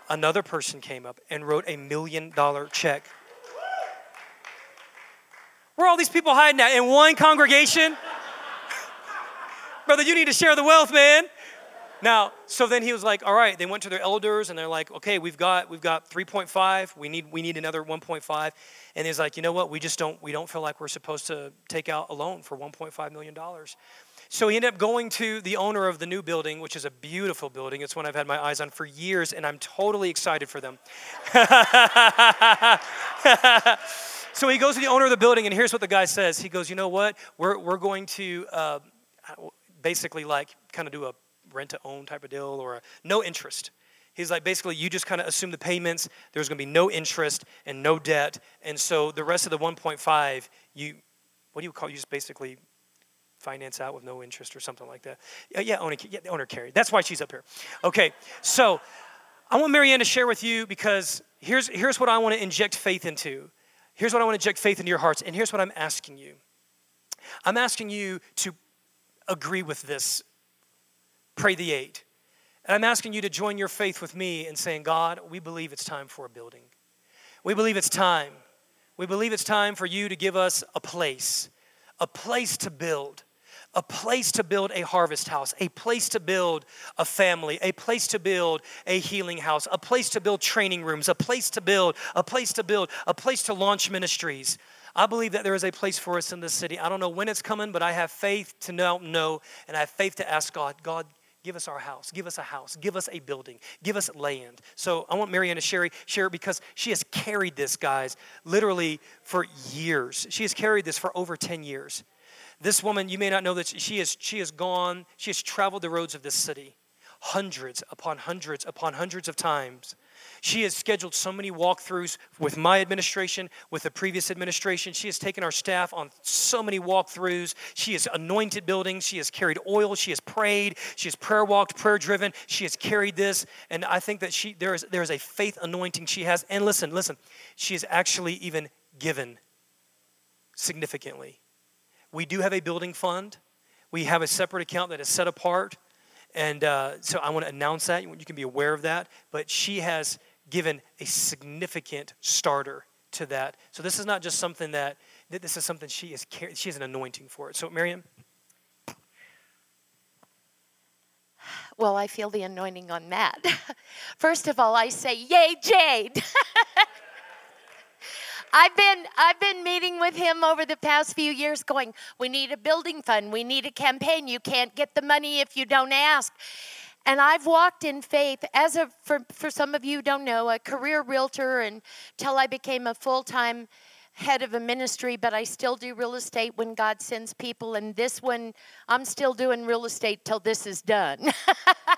another person came up and wrote a million dollar check. Where are all these people hiding at? In one congregation? Brother, you need to share the wealth, man. now, so then he was like, all right, they went to their elders and they're like, okay, we've got we've got 3.5. We need we need another 1.5. And he's like, you know what? We just don't we don't feel like we're supposed to take out a loan for 1.5 million dollars. So he ended up going to the owner of the new building, which is a beautiful building. It's one I've had my eyes on for years, and I'm totally excited for them. so he goes to the owner of the building, and here's what the guy says. He goes, You know what? We're, we're going to uh, basically like kind of do a rent to own type of deal or a, no interest. He's like, basically, you just kind of assume the payments. There's going to be no interest and no debt. And so the rest of the 1.5, you, what do you call? You just basically finance out with no interest or something like that. Yeah, yeah, owner, yeah, owner carried. That's why she's up here. Okay, so I want Marianne to share with you because here's, here's what I want to inject faith into. Here's what I want to inject faith into your hearts, and here's what I'm asking you. I'm asking you to agree with this. Pray the eight. And I'm asking you to join your faith with me in saying, God, we believe it's time for a building. We believe it's time. We believe it's time for you to give us a place, a place to build a place to build a harvest house, a place to build a family, a place to build a healing house, a place to build training rooms, a place to build, a place to build, a place to launch ministries. I believe that there is a place for us in this city. I don't know when it's coming, but I have faith to know, know and I have faith to ask God, God, give us our house, give us a house, give us a building, give us land. So I want Marianne to share, share it because she has carried this, guys, literally for years. She has carried this for over 10 years. This woman, you may not know that she is she has gone, she has traveled the roads of this city hundreds upon hundreds upon hundreds of times. She has scheduled so many walkthroughs with my administration, with the previous administration. She has taken our staff on so many walkthroughs. She has anointed buildings. She has carried oil. She has prayed. She has prayer walked, prayer driven. She has carried this. And I think that she there is there is a faith anointing she has. And listen, listen, she has actually even given significantly. We do have a building fund. We have a separate account that is set apart. And uh, so I want to announce that. You can be aware of that. But she has given a significant starter to that. So this is not just something that, this is something she is, she has an anointing for it. So, Miriam? Well, I feel the anointing on that. First of all, I say, Yay, Jay! I've been I've been meeting with him over the past few years going, we need a building fund, we need a campaign. You can't get the money if you don't ask. And I've walked in faith as a for, for some of you don't know, a career realtor until I became a full-time head of a ministry, but I still do real estate when God sends people. And this one, I'm still doing real estate till this is done.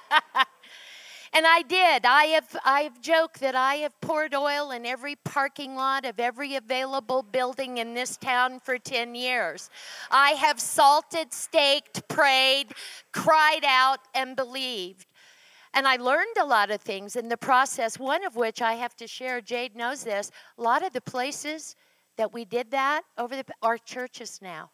And I did. I have I have joked that I have poured oil in every parking lot of every available building in this town for 10 years. I have salted, staked, prayed, cried out and believed. And I learned a lot of things in the process, one of which I have to share. Jay knows this. A lot of the places that we did that over the are churches now.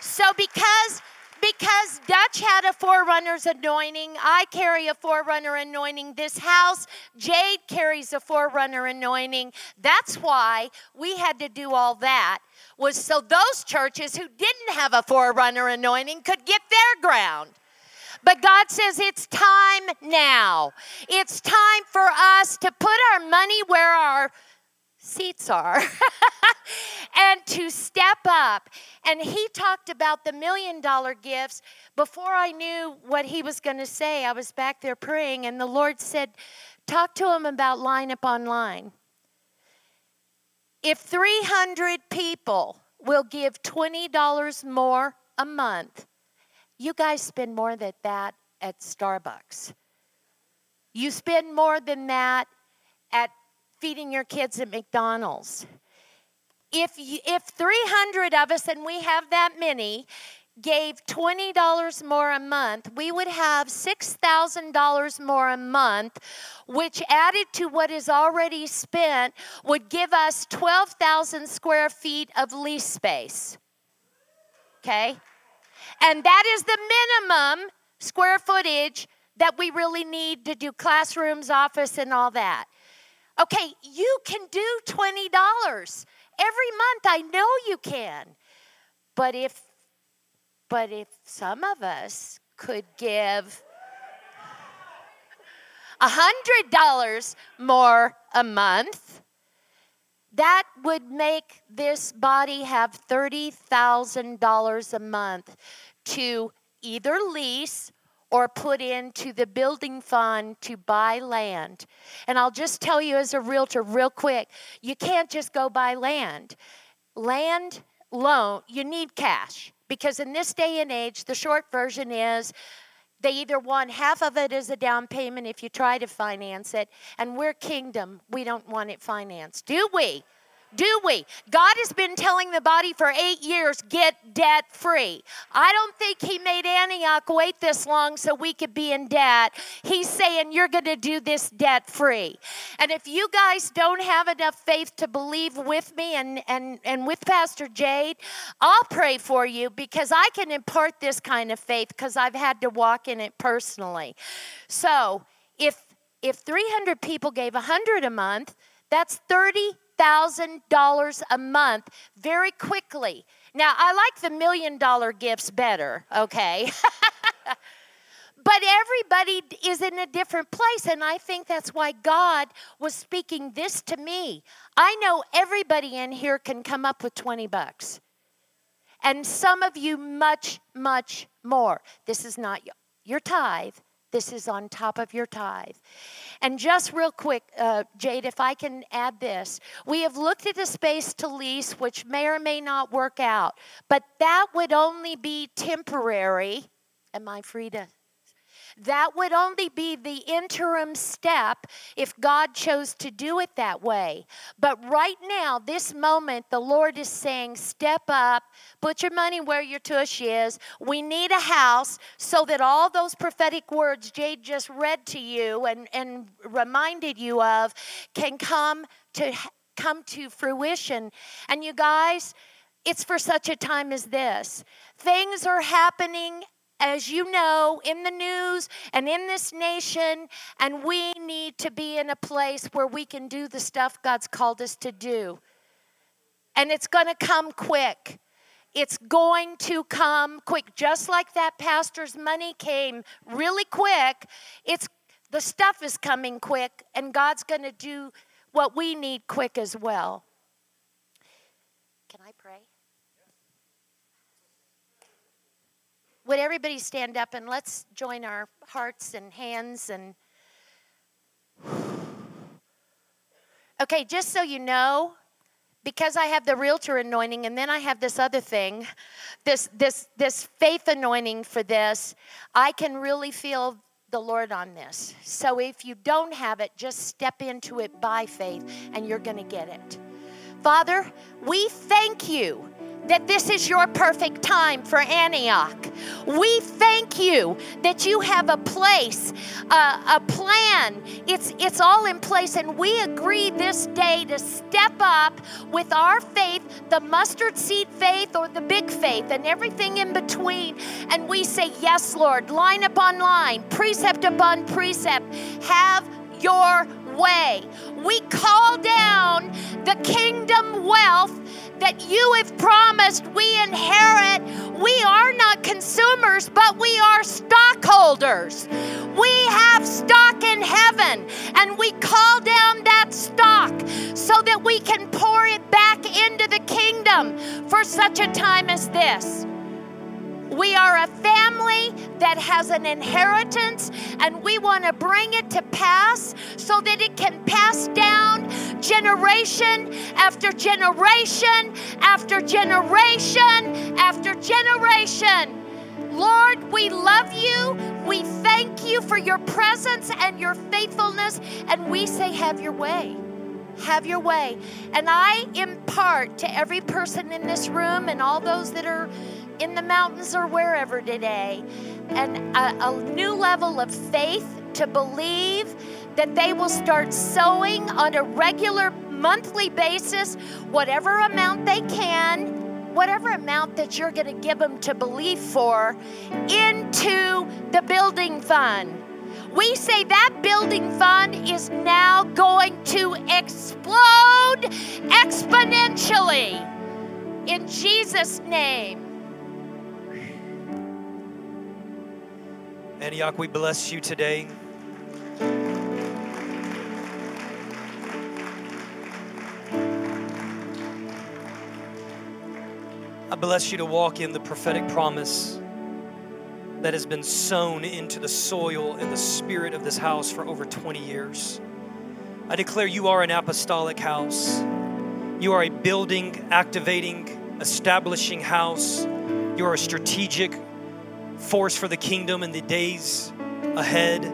So because because Dutch had a forerunner's anointing, I carry a forerunner anointing. This house, Jay carries a forerunner anointing. That's why we had to do all that, was so those churches who didn't have a forerunner anointing could get their ground. But God says it's time now. It's time for us to put our money where our seats are and to step up. And he talked about the million dollar gifts. Before I knew what he was going to say, I was back there praying, and the Lord said, Talk to him about line upon line. If 300 people will give $20 more a month, you guys spend more than that at Starbucks. You spend more than that at feeding your kids at McDonald's. If, if 300 of us, and we have that many, gave $20 more a month, we would have $6,000 more a month, which added to what is already spent would give us 12,000 square feet of lease space. Okay? And that is the minimum square footage that we really need to do classrooms, office, and all that. Okay, you can do $20 every month. I know you can. But if But if some of us could give $100 more a month, that would make this body have $30,000 a month to either lease or put into the building fund to buy land. And I'll just tell you as a realtor, real quick you can't just go buy land. Land loan, you need cash because in this day and age, the short version is they either want half of it as a down payment if you try to finance it, and we're kingdom. We don't want it financed, do we? Do we? God has been telling the body for eight years, get debt free. I don't think He made Antioch wait this long so we could be in debt. He's saying, you're going to do this debt free. And if you guys don't have enough faith to believe with me and, and, and with Pastor Jay, I'll pray for you because I can impart this kind of faith because I've had to walk in it personally. So if if 300 people gave 100 a month, that's 30 $1,000 a month very quickly. Now, I like the million dollar gifts better, okay? but everybody is in a different place, and I think that's why God was speaking this to me. I know everybody in here can come up with 20 bucks, and some of you much, much more. This is not your tithe, this is on top of your tithe. And just real quick, uh, Jay, if I can add this. We have looked at a space to lease, which may or may not work out, but that would only be temporary. Am I free to that would only be the interim step if God chose to do it that way. But right now, this moment, the Lord is saying, Step up, put your money where your tush is. We need a house so that all those prophetic words Jay just read to you and, and reminded you of can come to come to fruition. And you guys, it's for such a time as this. Things are happening as you know, in the news and in this nation, and we need to be in a place where we can do the stuff God's called us to do. And it's going to come quick. It's going to come quick. Just like that pastor's money came really quick, it's the stuff is coming quick, and God's going to do what we need quick as well. Can I pray? Would everybody stand up and let's join our hearts and hands and okay just so you know because i have the realtor anointing and then i have this other thing this this this faith anointing for this i can really feel the lord on this. So if you don't have it just step into it by faith and you're going to get it. Father we thank you that this is your perfect time for Antioch. We thank you that you have a place, uh, a plan. It's, it's all in place, and we agree this day to step up with our faith, the mustard seed faith or the big faith, and everything in between. And we say, Yes, Lord, line upon line, precept upon precept. Have your way. We call down the kingdom wealth that you have promised we inherit. We are not consumers, but we are stockholders. We have stock in heaven, and we call down that stock so that we can pour it back into the kingdom for such a time as this. We are a family that has an inheritance, and we want to bring it to pass so that it can pass down generation after generation after generation after generation. Lord, we love you. We thank you for your presence and your faithfulness, and we say, Have your way. Have your way. And I impart to every person in this room and all those that are in the mountains or wherever today, and a, a new level of faith to believe that they will start sowing on a regular monthly basis, whatever amount they can, whatever amount that you're going to give them to believe for, into the building fund. We say that building fund is now going to explode exponentially. In Jesus' name. Antioch, we bless you today. I bless you to walk in the prophetic promise that has been sown into the soil and the spirit of this house for over 20 years. I declare you are an apostolic house. You are a building, activating, establishing house. You are a strategic force for the kingdom in the days ahead.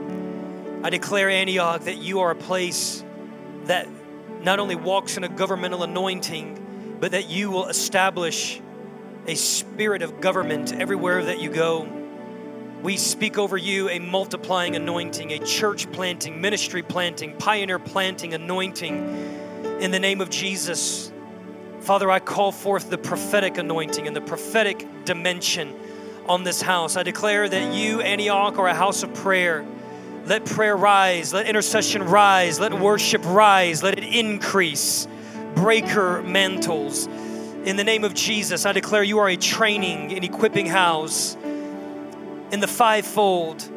I declare, Antioch, that you are a place that not only walks in a governmental anointing, but that you will establish a spirit of government everywhere that you go. We speak over you a multiplying anointing, a church planting, ministry planting, pioneer planting anointing in the name of Jesus. Father, I call forth the prophetic anointing and the prophetic dimension on this house. I declare that you, Antioch, are a house of prayer. Let prayer rise, let intercession rise, let worship rise, let it increase. Breaker mantles. In the name of Jesus, I declare you are a training and equipping house in the fivefold.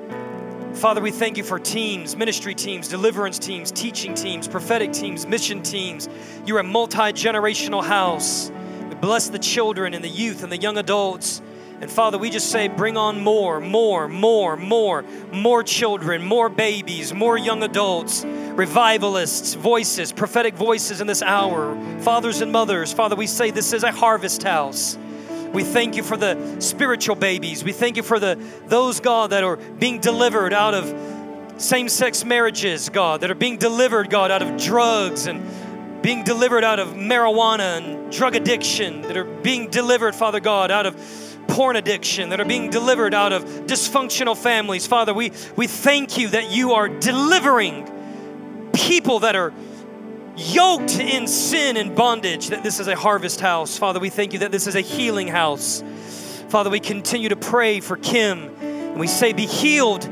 Father, we thank you for teams, ministry teams, deliverance teams, teaching teams, prophetic teams, mission teams. You're a multi generational house. We bless the children and the youth and the young adults. And Father, we just say, bring on more, more, more, more, more children, more babies, more young adults, revivalists, voices, prophetic voices in this hour, fathers and mothers. Father, we say this is a harvest house. We thank you for the spiritual babies. We thank you for the those God that are being delivered out of same-sex marriages, God, that are being delivered, God, out of drugs and being delivered out of marijuana and drug addiction, that are being delivered, Father God, out of porn addiction, that are being delivered out of dysfunctional families. Father, we, we thank you that you are delivering people that are yoked in sin and bondage, that this is a harvest house. Father, we thank you that this is a healing house. Father, we continue to pray for Kim, and we say, Be healed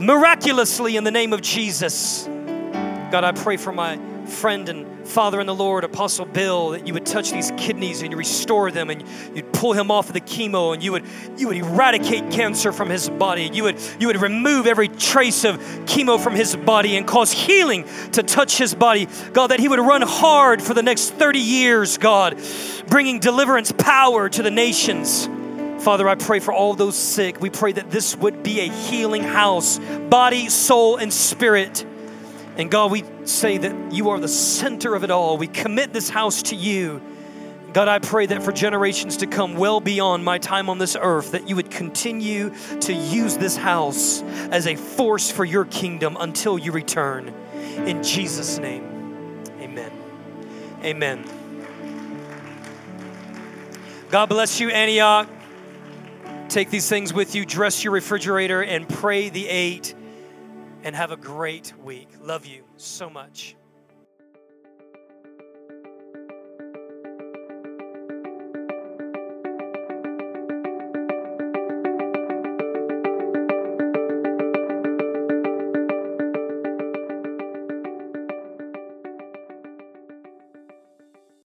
miraculously in the name of Jesus. God, I pray for my friend and father in the Lord, Apostle Bill, that you would touch these kidneys and you restore them and you'd pull him off of the chemo and you would you would eradicate cancer from his body. You would you would remove every trace of chemo from his body and cause healing to touch his body. God, that he would run hard for the next 30 years, God, bringing deliverance power to the nations. Father, I pray for all those sick. We pray that this would be a healing house, body, soul, and spirit. And God, we say that you are the center of it all. We commit this house to you. God, I pray that for generations to come, well beyond my time on this earth, that you would continue to use this house as a force for your kingdom until you return. In Jesus' name, amen. Amen. God bless you, Antioch. Take these things with you, dress your refrigerator, and pray the eight and have a great week. Love you so much.